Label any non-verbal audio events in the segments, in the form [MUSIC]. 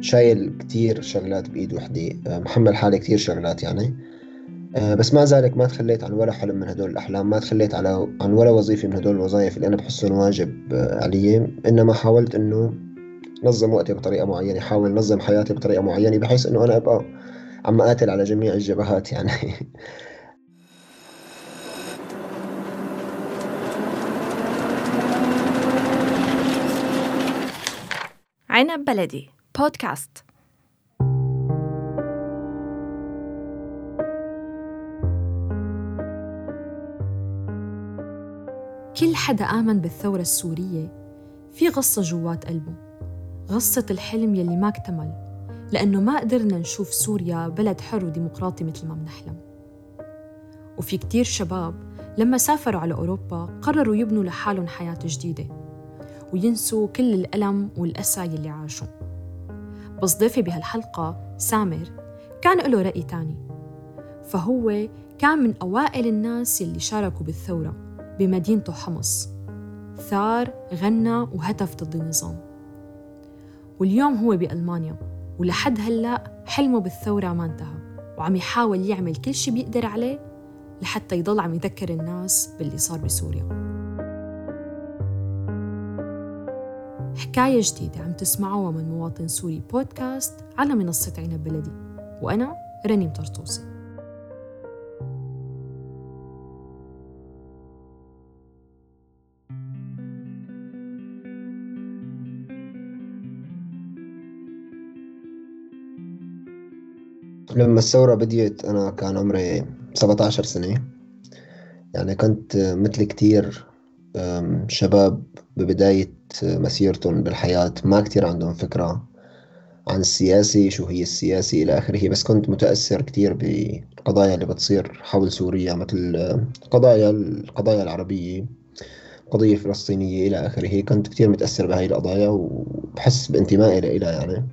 شايل كتير شغلات بإيد وحدي. محمل حالي كتير شغلات يعني. بس مع ذلك ما تخليت عن ولا حلم من هدول الأحلام ما تخليت على عن ولا وظيفة من هدول الوظائف اللي أنا بحسهم واجب علي. إنما حاولت إنه نظم وقتي بطريقة معينة حاول نظم حياتي بطريقة معينة بحيث إنه أنا أبقى عم أقاتل على جميع الجبهات يعني. [LAUGHS] عنب بلدي. بودكاست كل حدا آمن بالثورة السورية في غصة جوات قلبه غصة الحلم يلي ما اكتمل لأنه ما قدرنا نشوف سوريا بلد حر وديمقراطي مثل ما بنحلم. وفي كتير شباب لما سافروا على أوروبا قرروا يبنوا لحالهم حياة جديدة وينسوا كل الألم والأسى يلي عاشوا. بس ضيفي بهالحلقة سامر كان له رأي تاني فهو كان من أوائل الناس يلي شاركوا بالثورة بمدينته حمص. ثار غنى وهتف ضد النظام. واليوم هو بألمانيا ولحد هلأ حلمه بالثورة ما انتهى وعم يحاول يعمل كل شي بيقدر عليه لحتى يضل عم يذكر الناس باللي صار بسوريا. حكاية جديدة عم تسمعوها من مواطن سوري بودكاست على منصة عنب بلدي. وأنا رنيم طرطوسي. لما الثورة بديت أنا كان عمري 17 سنة. يعني كنت مثل كتير شباب ببداية مسيرتهم بالحياة ما كتير عندهم فكرة عن السياسة شو هي السياسة إلى آخره. بس كنت متأثر كتير بالقضايا اللي بتصير حول سوريا مثل قضايا القضايا العربية قضية فلسطينية إلى آخره. كنت كتير متأثر بهاي القضايا وبحس بانتمائي لها يعني.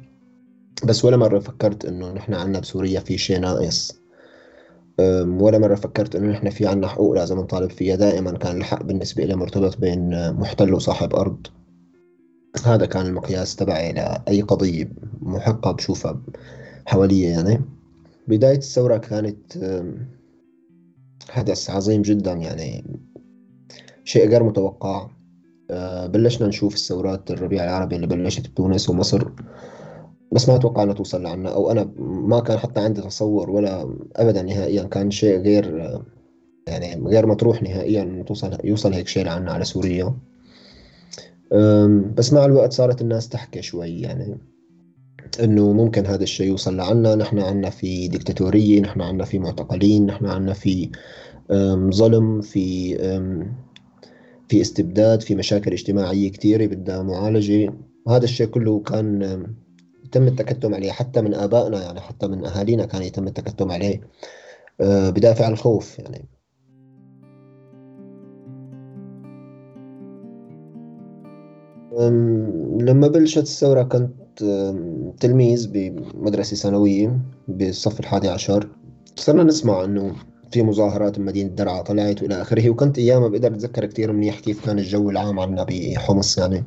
بس ولا مرة فكرت إنه نحن عنا بسوريا في شيء ناقص. ولا مرة فكرت إنه نحن في عنا حقوق لازم نطالب فيها. دائما كان الحق بالنسبة لي مرتبط بين محتل وصاحب أرض. هذا كان المقياس تبعي لأي قضية محقة بشوفها حوالي يعني. بداية الثورة كانت حدث عظيم جدا يعني شيء غير متوقع. أه، بلشنا نشوف الثورات الربيع العربي اللي بلشت بتونس ومصر بس ما أتوقع إنها توصل لعنا. أو أنا ما كان حتى عندي تصور ولا ابدا نهائيا. كان شيء غير يعني غير مطروح نهائيا توصل يوصل هيك شيء لعنا على سوريا. بس مع الوقت صارت الناس تحكي شوي يعني إنه ممكن هذا الشيء يوصل لعنا. نحن عنا في ديكتاتورية نحن عنا في معتقلين نحن عنا في ظلم في في استبداد في مشاكل اجتماعية كثيرة بدها معالجة. هذا الشيء كله كان يتم التكتم عليه. حتى من آبائنا يعني حتى من أهالينا كان يتم التكتم عليه آه، بدافع الخوف يعني. لما بلشت الثورة كنت تلميذ بمدرسة ثانوية بالصف الحادي عشر. صرنا نسمع إنه في مظاهرات بمدينة درعا طلعت وإلى آخره وكنت ايامها بقدر أتذكر كثير منيح كيف كان الجو العام عنا بحمص يعني.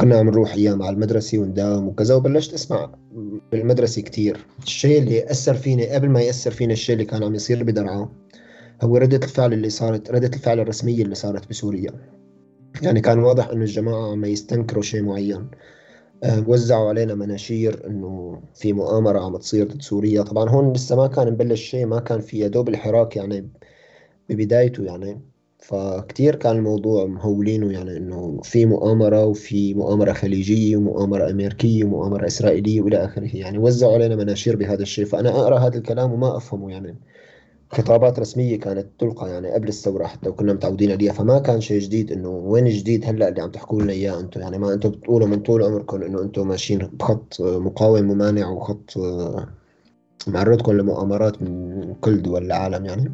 كنا عم نروح أيام على المدرسة ونداوم وكذا وبلشت أسمع بالمدرسة كتير. الشيء اللي أثر فيني قبل ما يأثر فيني الشيء اللي كان عم يصير بدرعا هو ردة الفعل اللي صارت ردة الفعل الرسمية اللي صارت بسوريا. يعني كان واضح إنه الجماعة عم يستنكروا شيء معين. آه، وزعوا علينا مناشير إنه في مؤامرة عم تصير ضد سوريا. طبعا هون لسه ما كان مبلش شيء ما كان في يا دوب الحراك يعني ببدايته يعني. فكتير كان الموضوع مهولينه يعني إنه في مؤامرة وفي مؤامرة خليجية ومؤامرة أمريكية ومؤامرة إسرائيلية وإلى آخره. يعني وزعوا علينا مناشير بهذا الشيء. فأنا أقرأ هذا الكلام وما أفهمه يعني. خطابات رسمية كانت تلقى يعني قبل الثورة حتى وكنا متعودين عليها فما كان شيء جديد إنه وين الجديد هلأ اللي عم تحكوا لنا إياه أنتم يعني ما أنتم بتقولوا من طول عمركم إنه أنتم ماشيين بخط مقاوم ممانع وخط معرضكم لمؤامرات من كل دول العالم يعني.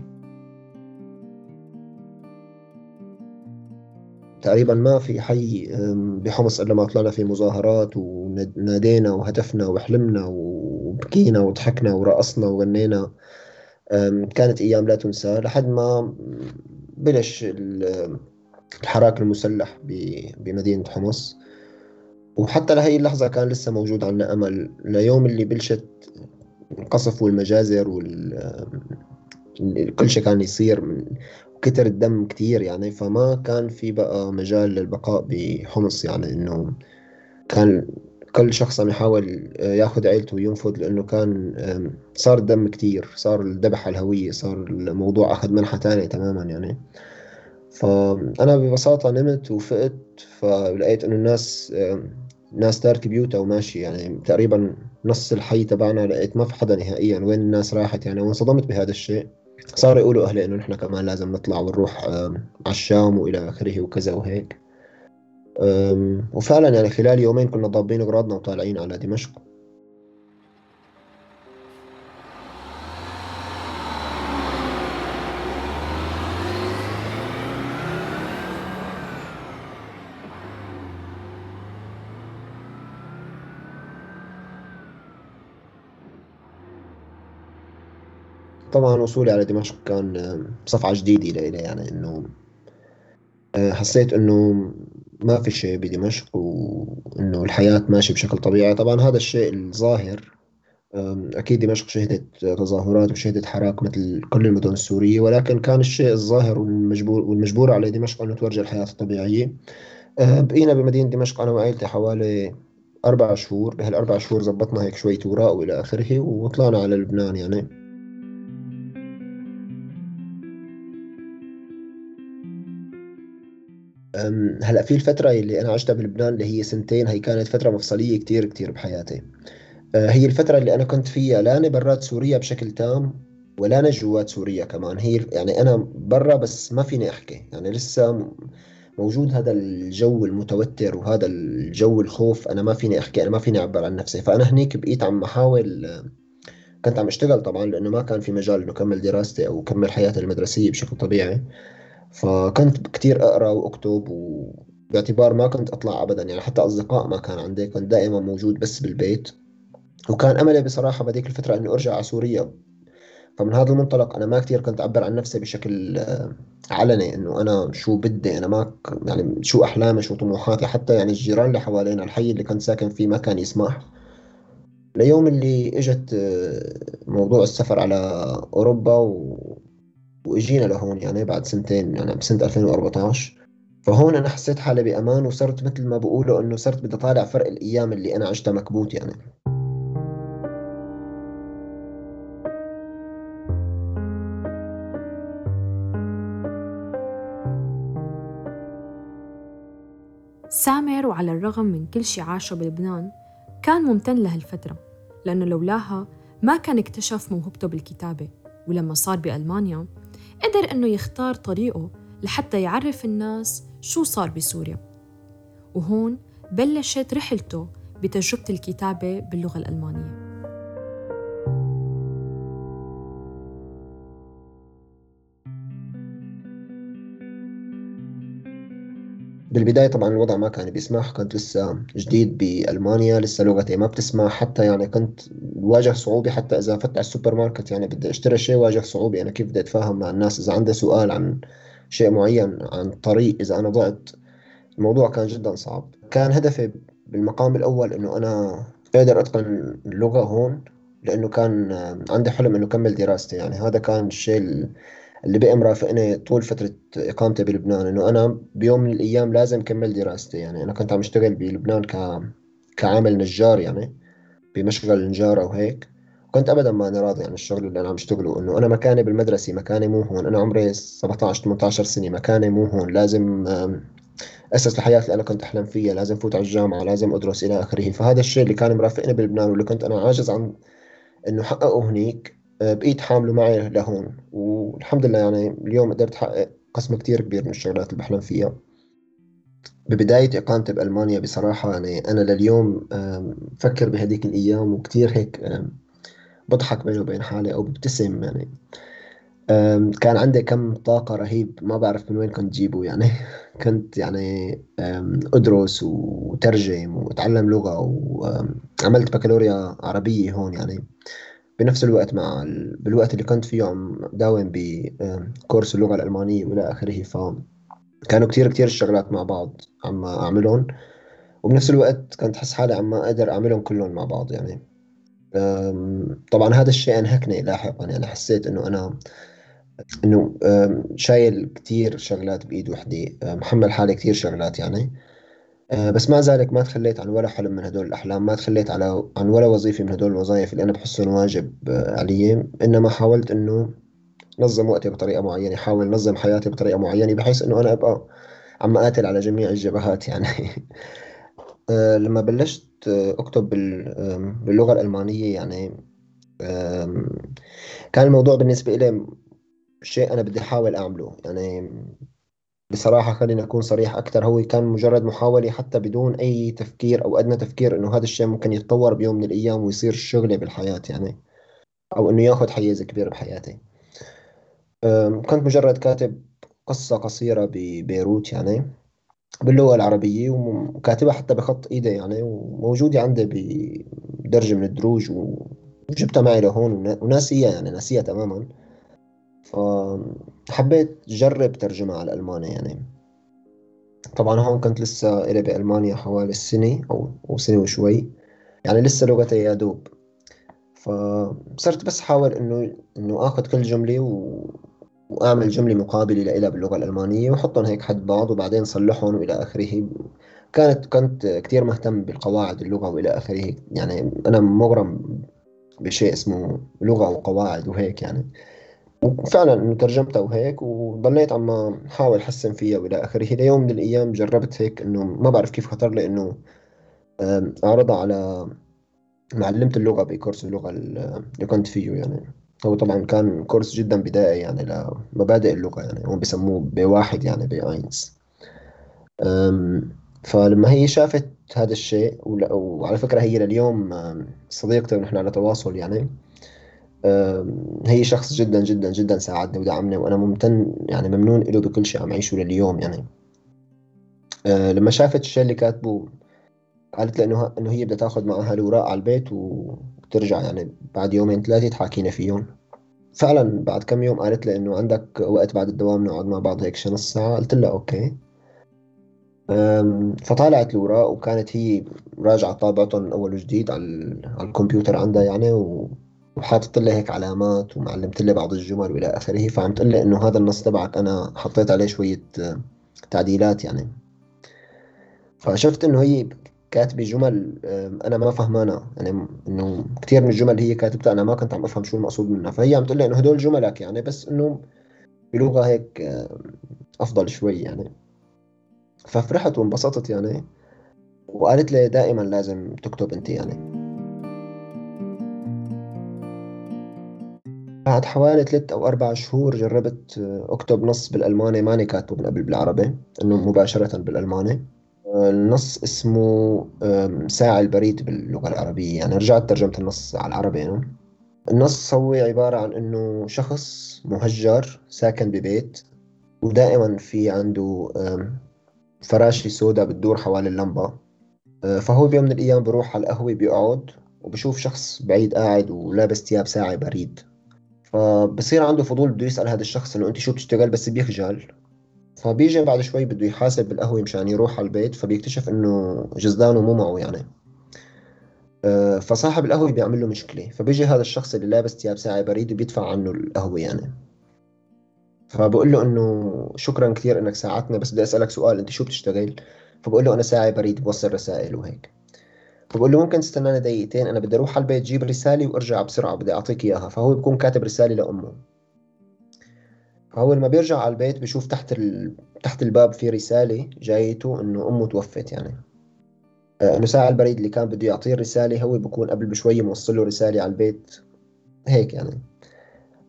تقريبا ما في حي بحمص إلا ما طلعنا في مظاهرات ونادينا وهتفنا وحلمنا وبكينا وضحكنا ورقصنا وغنينا. كانت أيام لا تنسى لحد ما بلش الحراك المسلح بمدينة حمص. وحتى لهي اللحظة كان لسه موجود عنا أمل. ليوم اللي بلشت القصف والمجازر وال كل شيء كان يصير من كتر الدم كتير يعني. فما كان في بقى مجال للبقاء بحمص يعني. إنه كان كل شخص عم يحاول ياخذ عيلته وينفذ لأنه كان صار الدم كتير صار الذبح على الهوية صار الموضوع أخذ منحة تانية تماما يعني. فأنا ببساطة نمت وفقت فلقيت إنه الناس ناس تارك بيوتها وماشي يعني. تقريبا نص الحي تبعنا لقيت ما في حدا نهائيا. وين الناس راحت يعني؟ وانصدمت بهذا الشيء. صاروا يقولوا أهلي إنه نحن كمان لازم نطلع ونروح على الشام وإلى آخره وكذا وهيك. وفعلا يعني خلال يومين كنا ضابين أغراضنا وطالعين على دمشق. طبعا وصولي على دمشق كان صفعة جديدة لإلي يعني إنه آه، حسيت إنه ما في شيء بدمشق وإنه الحياة ماشية بشكل طبيعي. طبعا هذا الشيء الظاهر أكيد دمشق شهدت تظاهرات وشهدت حراك مثل كل المدن السورية. ولكن كان الشيء الظاهر والمجبور والمجبور على دمشق أنه ترجع الحياة الطبيعية. آه، بقينا بمدينة دمشق أنا وعائلتي حوالي أربع شهور بهالأربع شهور زبطنا هيك شوية وراء وإلى آخره وطلعنا على لبنان يعني. هلأ في الفترة اللي أنا عشتها بلبنان اللي هي سنتين هي كانت فترة مفصلية كتير كتير بحياتي. أه، هي الفترة اللي أنا كنت فيها لا أنا برات سوريا بشكل تام ولا أنا جوات سوريا كمان. هي يعني أنا برا بس ما فيني أحكي. يعني لسه موجود هذا الجو المتوتر وهذا الجو الخوف أنا ما فيني أحكي أنا ما فيني أعبر عن نفسي. فأنا هنيك بقيت عم أحاول كنت عم أشتغل طبعا لأنه ما كان في مجال إنه أكمل دراستي أو أكمل حياتي المدرسية بشكل طبيعي. فكنت كتير أقرأ وأكتب وباعتبار ما كنت أطلع أبدا. يعني حتى أصدقاء ما كان عندي كنت دائما موجود بس بالبيت. وكان أملي بصراحة بهذيك الفترة إني أرجع على سوريا. فمن هذا المنطلق أنا ما كتير كنت أعبر عن نفسي بشكل آه، علني إنه أنا شو بدي. أنا ما يعني شو أحلامي شو طموحاتي. حتى يعني الجيران اللي حوالينا الحي اللي كنت ساكن فيه ما كان يسمح. ليوم اللي إجت آه، موضوع السفر على أوروبا و... وإجينا لهون يعني بعد سنتين يعني بسنة 2014 فهون أنا حسيت حالي بأمان وصرت مثل ما بقولوا إنه صرت بدي طالع فرق الأيام اللي أنا عشتها مكبوت يعني. سامر وعلى الرغم من كل شي عاشه بلبنان كان ممتن لهالفترة لأنه لولاها ما كان اكتشف موهبته بالكتابة ولما صار بألمانيا قدر إنه يختار طريقه لحتى يعرف الناس شو صار بسوريا. وهون بلشت رحلته بتجربة الكتابة باللغة الألمانية. بالبداية طبعا الوضع ما كان بيسمح كنت لسه جديد بألمانيا لسه لغتي ما بتسمح. حتى يعني كنت بواجه صعوبة حتى إذا فتح السوبر ماركت يعني بدي أشتري شيء واجه صعوبة. أنا كيف بدي أتفاهم مع الناس؟ إذا عندي سؤال عن شيء معين عن طريق إذا أنا ضعت الموضوع كان جدا صعب. كان هدفي بالمقام الأول إنه أنا أقدر أتقن اللغة هون لأنه كان عندي حلم إنه أكمل دراستي. يعني هذا كان الشيء اللي بقى مرافقني طول فترة إقامتي بلبنان إنه أنا بيوم من الأيام لازم كمل دراستي. يعني أنا كنت عم أشتغل بلبنان ك... كعامل نجار يعني بمشغل نجارة وهيك كنت ابدا ما أنا راضي عن الشغل اللي أنا عم أشتغله إنه أنا مكاني بالمدرسة مكاني مو هون. أنا عمري 17 18 سنة مكاني مو هون. لازم أسس الحياة اللي أنا كنت أحلم فيها. لازم فوت على الجامعة لازم أدرس إلى آخره. فهذا الشيء اللي كان مرافقني بلبنان واللي كنت أنا عاجز عن إنه حققه هنيك. آه، بقيت حامله معي لهون. والحمد لله يعني اليوم قدرت أحقق قسم كتير كبير من الشغلات اللي بحلم فيها. ببداية إقامتي بألمانيا بصراحة يعني أنا لليوم بفكر بهذيك الأيام وكتير هيك بضحك بيني وبين حالي أو ببتسم يعني. كان عندي كم طاقة رهيب ما بعرف من وين كنت جيبه يعني. [LAUGHS] كنت يعني أدرس وترجم وأتعلم لغة وعملت بكالوريا عربية هون يعني. بنفس الوقت مع ال... بالوقت اللي كنت فيه عم داوم بكورس اللغة الألمانية وإلى آخره. فكانوا كتير كتير الشغلات مع بعض عم أعملهم. وبنفس الوقت كنت أحس حالي عم أقدر أعملهم كلهم مع بعض يعني. طبعا هذا الشيء أنهكني لاحقا يعني. حسيت إنه أنا إنه شايل كتير شغلات بإيد وحدة محمل حالي كتير شغلات يعني. بس مع ذلك ما تخليت عن ولا حلم من هدول الأحلام ما تخليت على عن ولا وظيفة من هدول الوظائف اللي أنا بحسهم واجب أه، علي. إنما حاولت إنه نظم وقتي بطريقة معينة حاول نظم حياتي بطريقة معينة بحيث إنه أنا أبقى عم أقاتل على جميع الجبهات يعني. [LAUGHS] أه، لما بلشت أكتب باللغة الألمانية يعني كان الموضوع بالنسبة لي شيء أنا بدي أحاول أعمله يعني. بصراحة خليني أكون صريح أكثر هو كان مجرد محاولة حتى بدون أي تفكير أو أدنى تفكير إنه هذا الشيء ممكن يتطور بيوم من الأيام ويصير شغلة بالحياة يعني أو إنه يأخذ حيز كبير بحياتي. كنت مجرد كاتب قصة قصيرة ببيروت يعني باللغة العربية وكاتبها حتى بخط إيدي يعني وموجودة عندي بدرجة من الدروج وجبتها معي لهون وناسيها يعني ناسيها تماما. فحبيت جرب ترجمة على الألماني يعني. طبعا هون كنت لسه إلي بألمانيا حوالي السنة أو سنة وشوي. يعني لسه لغتي يا دوب. فصرت بس حاول إنه إنه آخذ كل جملة و... وأعمل جملة مقابلة لها باللغة الألمانية وأحطهم هيك حد بعض وبعدين صلحهم وإلى آخره. كانت كنت كثير مهتم بالقواعد اللغة وإلى آخره. يعني أنا مغرم بشيء اسمه لغة وقواعد وهيك يعني. وفعلا ترجمتها وهيك وضليت عم احاول أحسن فيها وإلى آخره. ليوم من الأيام جربت هيك إنه ما بعرف كيف خطر لي إنه أعرضها على معلمة اللغة بكورس اللغة اللي كنت فيه يعني. هو طبعا كان كورس جدا بدائي يعني لمبادئ اللغة يعني هم بسموه بواحد يعني باينز فلما هي شافت هذا الشيء وعلى فكرة هي لليوم صديقتي ونحن على تواصل يعني هي شخص جدا جدا جدا ساعدني ودعمني وأنا ممتن يعني ممنون له بكل شيء عم اعيشه لليوم يعني. أه، لما شافت الشيء اللي كاتبه قالت لي انه إنه هي بدها تاخذ معها الاوراق على البيت وترجع يعني بعد يومين ثلاثة تحاكينا فيهم. فعلا بعد كم يوم قالت لي إنه عندك وقت بعد الدوام نقعد مع بعض هيك شي نص ساعة. قلت لها okay. فطالعت الاوراق وكانت هي راجعة طابعتهم اول وجديد على الكمبيوتر عندها يعني و وحاطط لي هيك علامات ومعلمت لي بعض الجمل وإلى آخره فعم تقول لي إنه هذا النص تبعك أنا حطيت عليه شوية آه، تعديلات يعني. فشفت إنه هي كاتبة جمل آه، أنا ما فهمانها. يعني إنه كثير من الجمل هي كاتبتها أنا ما كنت عم أفهم شو المقصود منها. فهي عم تقول لي إنه هدول جملك يعني بس إنه بلغة هيك آه، أفضل شوي يعني. ففرحت وانبسطت يعني وقالت لي دائما لازم تكتب أنت يعني. بعد حوالي ثلاث أو أربع شهور جربت آه، أكتب نص بالألماني ماني كاتبه من قبل بالعربي إنه مباشرة بالألماني. آه، النص اسمه ساعي البريد باللغة العربية. يعني رجعت ترجمت النص على العربي يعني. النص هو عبارة عن إنه شخص مهجر ساكن ببيت ودائما في عنده فراشة سوداء بتدور حوالي اللمبة. آه، فهو بيوم من الأيام بروح على القهوة بيقعد وبشوف شخص بعيد قاعد ولابس ثياب ساعي بريد. فبصير عنده فضول بده يسأل هذا الشخص إنه أنت شو بتشتغل؟ بس بيخجل. فبيجي بعد شوي بده يحاسب بالقهوة مشان يروح على البيت فبيكتشف إنه جزدانه مو معه يعني. آه، فصاحب القهوة بيعمل له مشكلة. فبيجي هذا الشخص اللي لابس ثياب ساعي بريد وبيدفع عنه القهوة يعني. فبقول له إنه شكرا كثير إنك ساعدتنا بس بدي أسألك سؤال أنت شو بتشتغل؟ فبقول له أنا ساعي بريد بوصل رسائل وهيك. فبقول له ممكن تستناني دقيقتين أنا بدي أروح على البيت جيب رسالة وأرجع بسرعة بدي أعطيك إياها. فهو بكون كاتب رسالة لأمه. فهو لما بيرجع على البيت بشوف تحت ال... تحت الباب في رسالة جايته إنه أمه توفت يعني. آه، إنه ساعة البريد اللي كان بده يعطيه الرسالة هو بكون قبل بشوي موصل له رسالة على البيت. هيك يعني.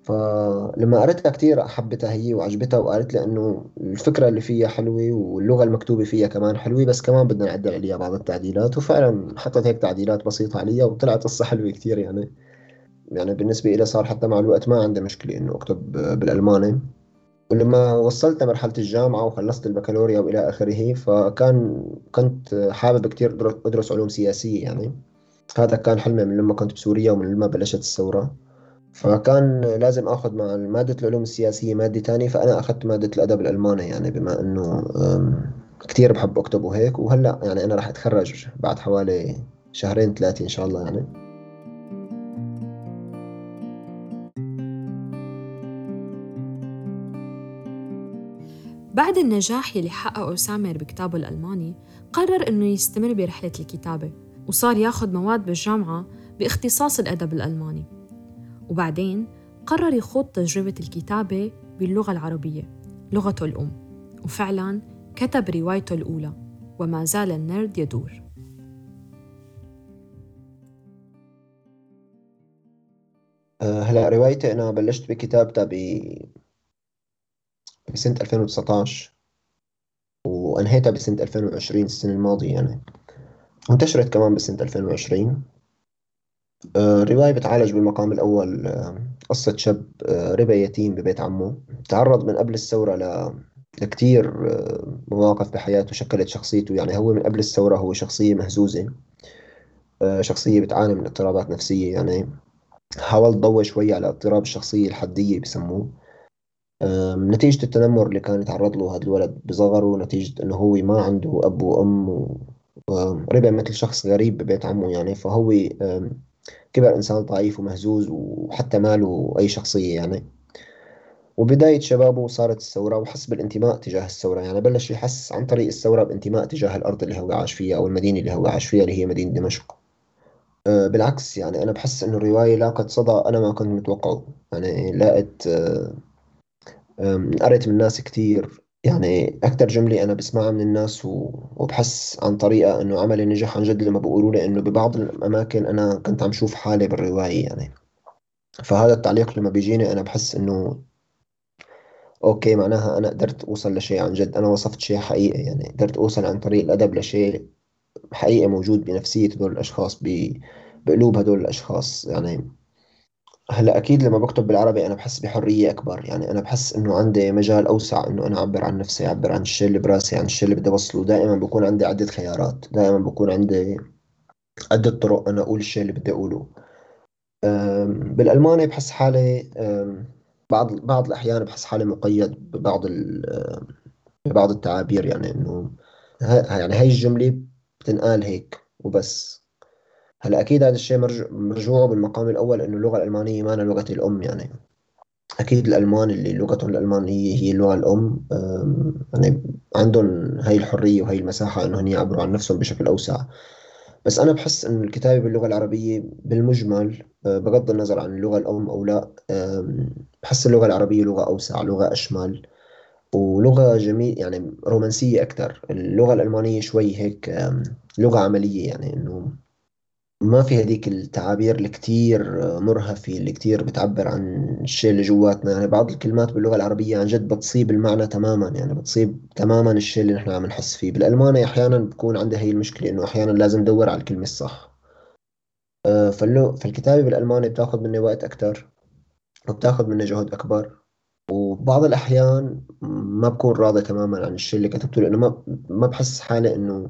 فلما قريتها كثير حبيتها هي وعجبتها وقالت لي إنه الفكرة اللي فيها حلوة واللغة المكتوبة فيها كمان حلوة بس كمان بدنا نعدل عليها بعض التعديلات. وفعلا حطت هيك تعديلات بسيطة عليها وطلعت قصة حلوة كثير يعني. يعني بالنسبة لي صار حتى مع الوقت ما عندي مشكلة إنه أكتب بالألماني. ولما وصلت مرحلة الجامعة وخلصت البكالوريا وإلى آخره فكان كنت حابب كثير أدرس علوم سياسية يعني. هذا كان حلمي من لما كنت بسوريا ومن لما بلشت الثورة. فكان لازم آخذ مع مادة العلوم السياسية مادة تانية فأنا أخذت مادة الأدب الألماني يعني بما إنه كتير بحب أكتب وهيك وهلأ يعني أنا رح أتخرج بعد حوالي شهرين ثلاثة إن شاء الله يعني. بعد النجاح يلي حققه سامر بكتابه الألماني قرر إنه يستمر برحلة الكتابة وصار ياخد مواد بالجامعة بإختصاص الأدب الألماني. وبعدين قرر يخوض تجربة الكتابة باللغة العربية لغته الأم. وفعلاً كتب روايته الأولى وما زال النرد يدور. أه، هلا روايتي أنا بلشت بكتابتها ب بسنة 2019 وأنهيتها بسنة 2020 السنة الماضية يعني. وانتشرت كمان بسنة 2020 الرواية بتعالج بالمقام الأول أه، قصة شاب ربى يتيم ببيت عمه. تعرض من قبل الثورة ل لكتير مواقف بحياته شكلت شخصيته. يعني هو من قبل الثورة هو شخصية مهزوزة شخصية بتعاني من اضطرابات نفسية. يعني حاولت ضوي شوي على اضطراب الشخصية الحدية بسموه. نتيجة التنمر اللي كان يتعرض له هذا الولد بصغره نتيجة إنه هو ما عنده أب وأم وربع مثل شخص غريب ببيت عمه. يعني فهو كبر إنسان ضعيف ومهزوز وحتى ما له أي شخصية يعني. وبداية شبابه صارت الثورة وحس بالانتماء تجاه الثورة. يعني بلش يحس عن طريق الثورة بانتماء تجاه الأرض اللي هو عاش فيها أو المدينة اللي هو عاش فيها اللي هي مدينة دمشق. أه، بالعكس يعني أنا بحس إنه الرواية لاقت صدى أنا ما كنت متوقعه. يعني لاقت أه، قريت من ناس كتير يعني أكتر جملة أنا بسمعها من الناس وبحس عن طريقة إنه عملي نجح عن جد لما بيقولوا لي إنه ببعض الأماكن أنا كنت عم شوف حالي بالرواية يعني. فهذا التعليق لما بيجيني أنا بحس إنه أوكي معناها أنا قدرت أوصل لشيء عن جد أنا وصفت شيء حقيقي يعني قدرت أوصل عن طريق الأدب لشيء حقيقي موجود بنفسية هدول الأشخاص بقلوب هدول الأشخاص يعني. هلا أكيد لما بكتب بالعربي أنا بحس بحرية أكبر. يعني أنا بحس إنه عندي مجال أوسع إنه أنا أعبر عن نفسي أعبر عن الشيء اللي براسي عن الشيء اللي بدي أوصله. دائما بكون عندي عدة خيارات. دائما بكون عندي عدة طرق أنا أقول الشيء اللي بدي أقوله. بالألماني بحس حالي بعض بعض الأحيان بحس حالي مقيد ببعض ببعض التعابير. يعني إنه يعني هاي الجملة بتنقال هيك وبس. هلا أكيد هذا الشيء مرجوعه بالمقام الأول إنه اللغة الألمانية ما لغتي الأم يعني. أكيد الألمان اللي لغتهم الالمانيه هي اللغة الأم يعني عندهم هاي الحرية وهي المساحة انهم يعبروا عن نفسهم بشكل أوسع. بس أنا بحس انه الكتابة باللغة العربية بالمجمل أه، بغض النظر عن اللغة الأم أو لا بحس اللغة العربية لغة أوسع لغة أشمل ولغة جميل يعني رومانسية أكثر اللغة الألمانية شوي هيك لغة عملية يعني إنه ما في هذيك التعابير الكتير مرهفة اللي كتير بتعبر عن الشيء اللي جواتنا. يعني بعض الكلمات باللغة العربية عن جد بتصيب المعنى تماما يعني بتصيب تماما الشيء اللي نحن عم نحس فيه. بالألماني أحيانا بكون عندي هي المشكلة إنه أحيانا لازم ندور على الكلمة الصح. آه، فالكتابة بالألماني بتاخذ مني وقت أكتر وبتاخذ مني جهد أكبر. وبعض الأحيان ما بكون راضي تماما عن الشيء اللي كتبته لأنه ما ما بحس حالي إنه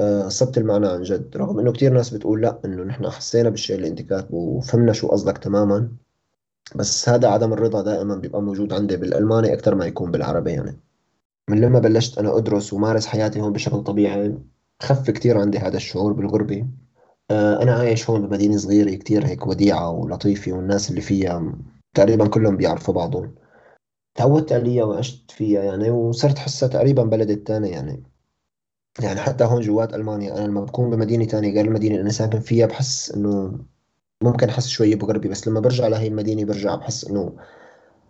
آه، صبت المعنى عن جد. رغم إنه كتير ناس بتقول لا إنه نحن حسينا بالشيء اللي أنت كاتبه وفهمنا شو قصدك تماما بس هذا عدم الرضا دائما بيبقى موجود عندي بالألماني أكثر ما يكون بالعربي يعني. من لما بلشت أنا أدرس ومارس حياتي هون بشكل طبيعي خف كتير عندي هذا الشعور بالغربة. آه، أنا عايش هون بمدينة صغيرة كتير هيك وديعة ولطيفة والناس اللي فيها تقريبا كلهم بيعرفوا بعضهم. تعودت عليها وعشت فيها يعني وصرت حسها تقريبا بلد التاني يعني. يعني حتى هون جوات ألمانيا. أنا لما بكون بمدينة تانية غير المدينة اللي أنا ساكن فيها بحس إنه ممكن أحس شوية بغربي بس لما برجع لهي المدينة برجع بحس إنه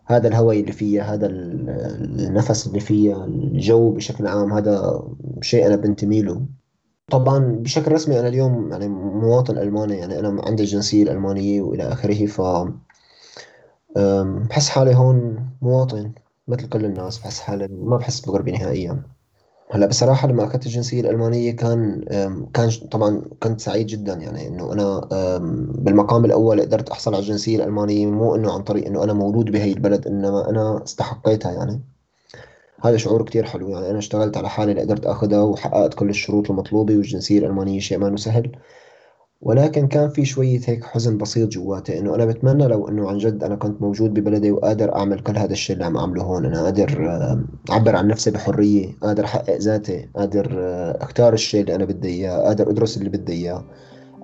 هذا الهواء اللي فيها هذا النفس اللي فيها الجو بشكل عام هذا شيء أنا بنتمي له. طبعا بشكل رسمي أنا اليوم يعني مواطن ألماني يعني أنا عندي الجنسية الألمانية وإلى آخره ف بحس حالي هون مواطن مثل كل الناس بحس حالي ما بحس بغربي نهائيا. هلا بصراحة لما أخذت الجنسية الألمانية كان كان طبعا كنت سعيد جدا يعني إنه أنا بالمقام الأول قدرت أحصل على الجنسية الألمانية مو إنه عن طريق إنه أنا مولود بهي البلد إنما أنا استحقيتها يعني. هذا شعور كتير حلو يعني أنا اشتغلت على حالي اللي قدرت أخذها وحققت كل الشروط المطلوبة والجنسية الألمانية شيء ما سهل. ولكن كان في شوية هيك حزن بسيط جواتي إنه أنا بتمنى لو إنه عن جد أنا كنت موجود ببلدي وقادر أعمل كل هذا الشيء اللي عم أعمله هون. أنا قادر آه، أعبر عن نفسي بحرية قادر أحقق ذاتي قادر آه، أختار الشيء اللي أنا بدي إياه قادر أدرس اللي بدي إياه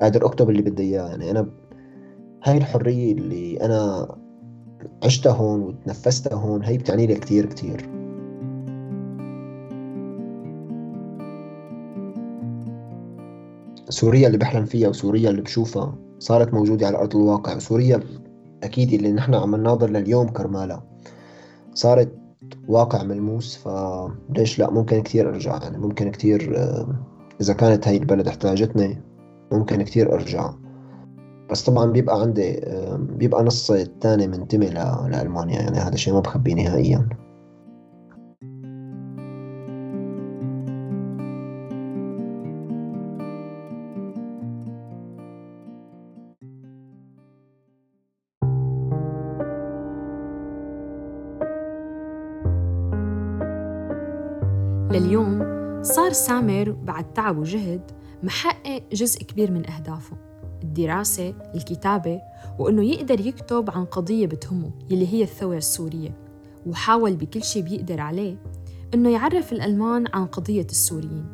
قادر أكتب اللي بدي إياه. يعني أنا هاي الحرية اللي أنا عشتها هون وتنفستها هون هي بتعني لي كتير كتير. سوريا اللي بحلم فيها وسوريا اللي بشوفها صارت موجودة على أرض الواقع. سوريا أكيد اللي نحن عم نناظر لليوم كرمالها صارت واقع ملموس فليش لا؟ ممكن كتير أرجع. يعني ممكن كتير آه، إذا كانت هاي البلد احتاجتني ممكن كتير أرجع. بس طبعا بيبقى عندي آه، بيبقى نص الثاني منتمي لألمانيا. يعني هذا الشيء ما بخبيه نهائيا. صار سامر بعد تعب وجهد محقق جزء كبير من أهدافه الدراسة، الكتابة، وإنه يقدر يكتب عن قضية بتهمه يلي هي الثورة السورية وحاول بكل شيء بيقدر عليه إنه يعرف الألمان عن قضية السوريين.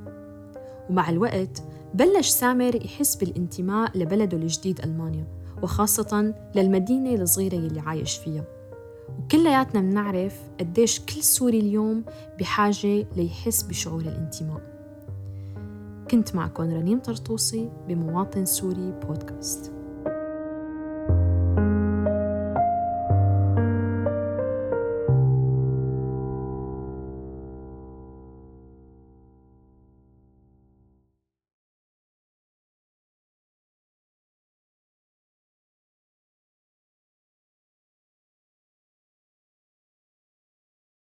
ومع الوقت بلش سامر يحس بالانتماء لبلده الجديد ألمانيا وخاصة للمدينة الصغيرة يلي عايش فيها. وكلياتنا بنعرف قديش كل سوري اليوم بحاجة ليحس بشعور الانتماء. كنت معكم رنيم طرطوسي بمواطن سوري بودكاست.